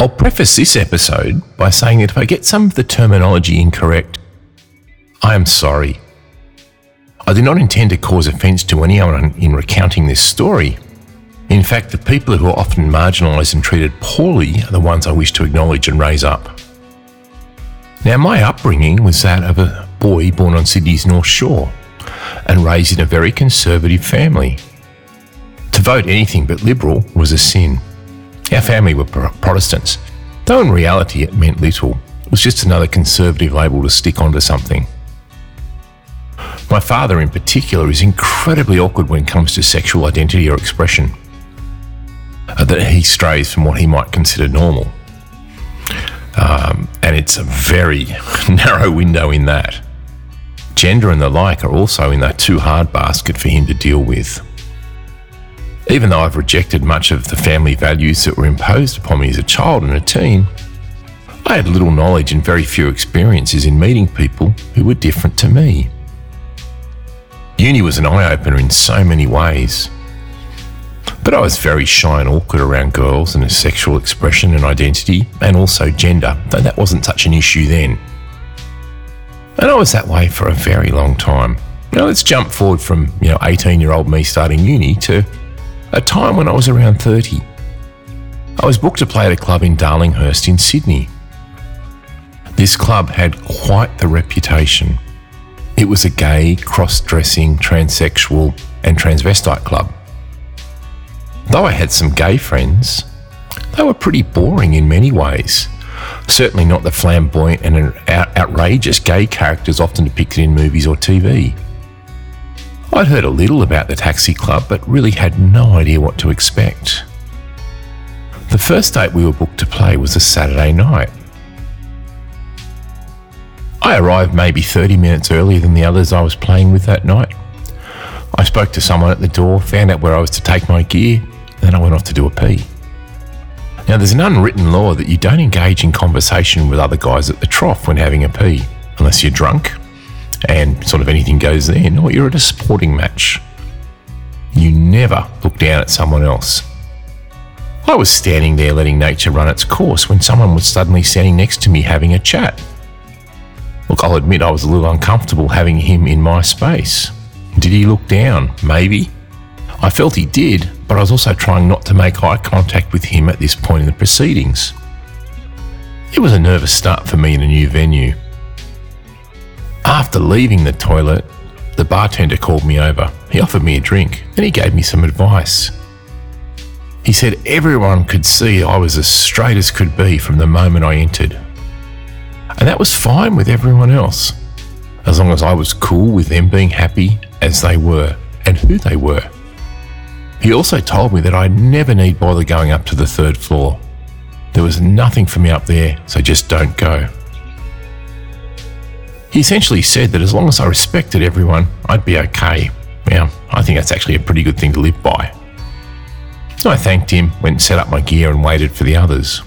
I'll preface this episode by saying that if I get some of the terminology incorrect, I am sorry. I do not intend to cause offence to anyone in recounting this story. In fact, the people who are often marginalised and treated poorly are the ones I wish to acknowledge and raise up. Now, my upbringing was that of a boy born on Sydney's North Shore and raised in a very conservative family. To vote anything but Liberal was a sin. Our family were Protestants, though in reality it meant little. It was just another conservative label to stick onto something. My father, in particular, is incredibly awkward when it comes to sexual identity or expression. Uh, that he strays from what he might consider normal. Um, and it's a very narrow window in that. Gender and the like are also in that too hard basket for him to deal with. Even though I've rejected much of the family values that were imposed upon me as a child and a teen, I had little knowledge and very few experiences in meeting people who were different to me. Uni was an eye opener in so many ways. But I was very shy and awkward around girls and their sexual expression and identity, and also gender, though that wasn't such an issue then. And I was that way for a very long time. Now let's jump forward from, you know, 18 year old me starting uni to a time when I was around 30. I was booked to play at a club in Darlinghurst in Sydney. This club had quite the reputation. It was a gay, cross dressing, transsexual, and transvestite club. Though I had some gay friends, they were pretty boring in many ways. Certainly not the flamboyant and outrageous gay characters often depicted in movies or TV. I'd heard a little about the taxi club, but really had no idea what to expect. The first date we were booked to play was a Saturday night. I arrived maybe 30 minutes earlier than the others I was playing with that night. I spoke to someone at the door, found out where I was to take my gear, then I went off to do a pee. Now, there's an unwritten law that you don't engage in conversation with other guys at the trough when having a pee, unless you're drunk and sort of anything goes then, or you're at a sporting match. You never look down at someone else. I was standing there letting nature run its course when someone was suddenly standing next to me having a chat. Look, I'll admit I was a little uncomfortable having him in my space. Did he look down? Maybe. I felt he did, but I was also trying not to make eye contact with him at this point in the proceedings. It was a nervous start for me in a new venue. After leaving the toilet, the bartender called me over. He offered me a drink and he gave me some advice. He said everyone could see I was as straight as could be from the moment I entered. And that was fine with everyone else, as long as I was cool with them being happy as they were and who they were. He also told me that I never need bother going up to the third floor. There was nothing for me up there, so just don't go. He essentially said that as long as I respected everyone, I'd be okay. Yeah, I think that's actually a pretty good thing to live by. So I thanked him, went and set up my gear, and waited for the others.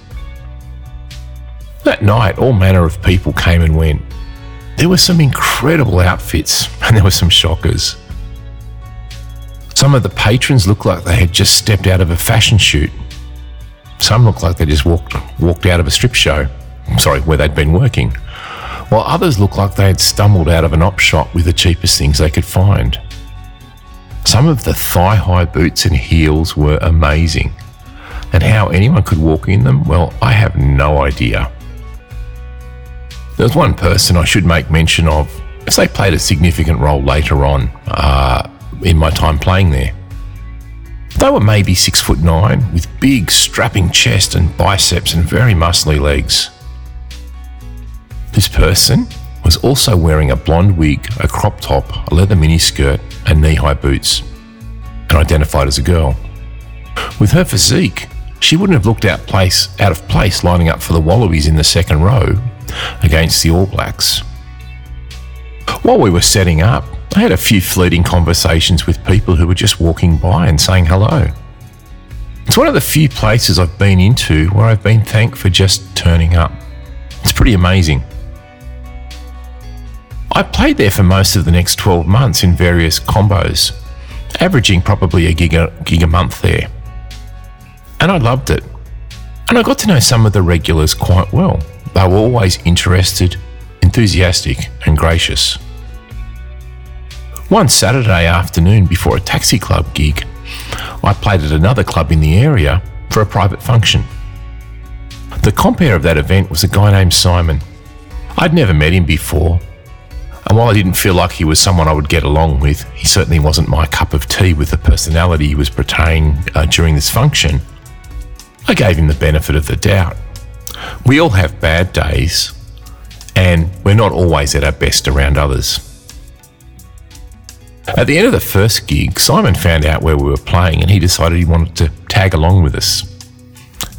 That night, all manner of people came and went. There were some incredible outfits, and there were some shockers. Some of the patrons looked like they had just stepped out of a fashion shoot. Some looked like they just walked walked out of a strip show. Sorry, where they'd been working while others looked like they had stumbled out of an op shop with the cheapest things they could find. Some of the thigh high boots and heels were amazing, and how anyone could walk in them, well, I have no idea. There's one person I should make mention of, as they played a significant role later on uh, in my time playing there. They were maybe six foot nine, with big strapping chest and biceps and very muscly legs. This person was also wearing a blonde wig, a crop top, a leather miniskirt, and knee high boots, and identified as a girl. With her physique, she wouldn't have looked out, place, out of place lining up for the Wallabies in the second row against the All Blacks. While we were setting up, I had a few fleeting conversations with people who were just walking by and saying hello. It's one of the few places I've been into where I've been thanked for just turning up. It's pretty amazing. I played there for most of the next 12 months in various combos, averaging probably a gig a, gig a month there. And I loved it. And I got to know some of the regulars quite well. They were always interested, enthusiastic, and gracious. One Saturday afternoon before a taxi club gig, I played at another club in the area for a private function. The compere of that event was a guy named Simon. I'd never met him before, and while I didn't feel like he was someone I would get along with, he certainly wasn't my cup of tea with the personality he was portraying uh, during this function. I gave him the benefit of the doubt. We all have bad days, and we're not always at our best around others. At the end of the first gig, Simon found out where we were playing and he decided he wanted to tag along with us.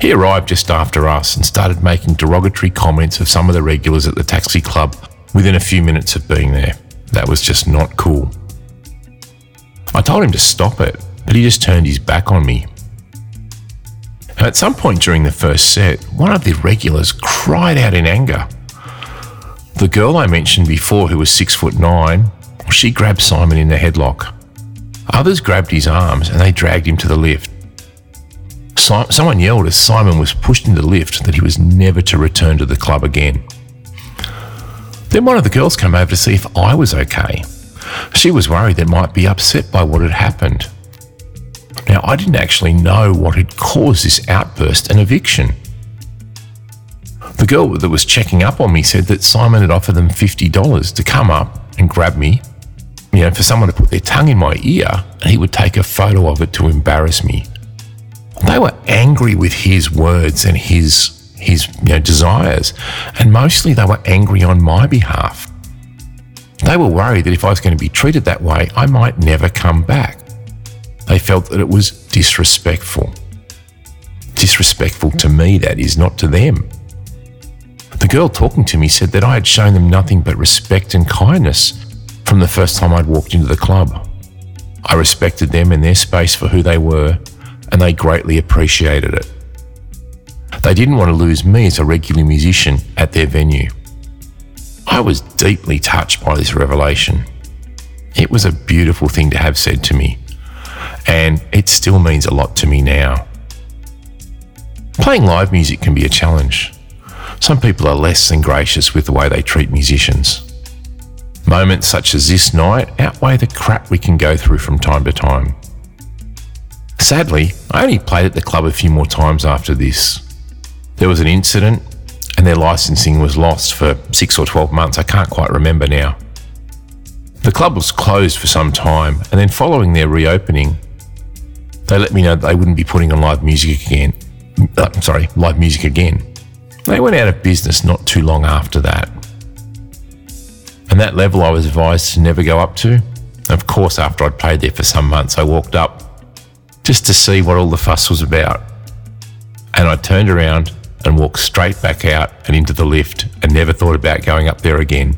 He arrived just after us and started making derogatory comments of some of the regulars at the taxi club within a few minutes of being there. That was just not cool. I told him to stop it, but he just turned his back on me. At some point during the first set, one of the regulars cried out in anger. The girl I mentioned before, who was six foot nine, she grabbed Simon in the headlock. Others grabbed his arms and they dragged him to the lift. someone yelled as Simon was pushed into the lift that he was never to return to the club again. Then one of the girls came over to see if I was okay. She was worried they might be upset by what had happened. Now, I didn't actually know what had caused this outburst and eviction. The girl that was checking up on me said that Simon had offered them $50 to come up and grab me you know, for someone to put their tongue in my ear and he would take a photo of it to embarrass me. They were angry with his words and his his you know, desires, and mostly they were angry on my behalf. They were worried that if I was going to be treated that way, I might never come back. They felt that it was disrespectful. Disrespectful to me, that is, not to them. The girl talking to me said that I had shown them nothing but respect and kindness from the first time I'd walked into the club. I respected them and their space for who they were, and they greatly appreciated it. They didn't want to lose me as a regular musician at their venue. I was deeply touched by this revelation. It was a beautiful thing to have said to me, and it still means a lot to me now. Playing live music can be a challenge. Some people are less than gracious with the way they treat musicians. Moments such as this night outweigh the crap we can go through from time to time. Sadly, I only played at the club a few more times after this. There was an incident, and their licensing was lost for six or 12 months. I can't quite remember now. The club was closed for some time, and then following their reopening, they let me know they wouldn't be putting on live music again. Uh, sorry, live music again. They went out of business not too long after that. And that level I was advised to never go up to. Of course, after I'd played there for some months, I walked up just to see what all the fuss was about. And I turned around and walked straight back out and into the lift and never thought about going up there again.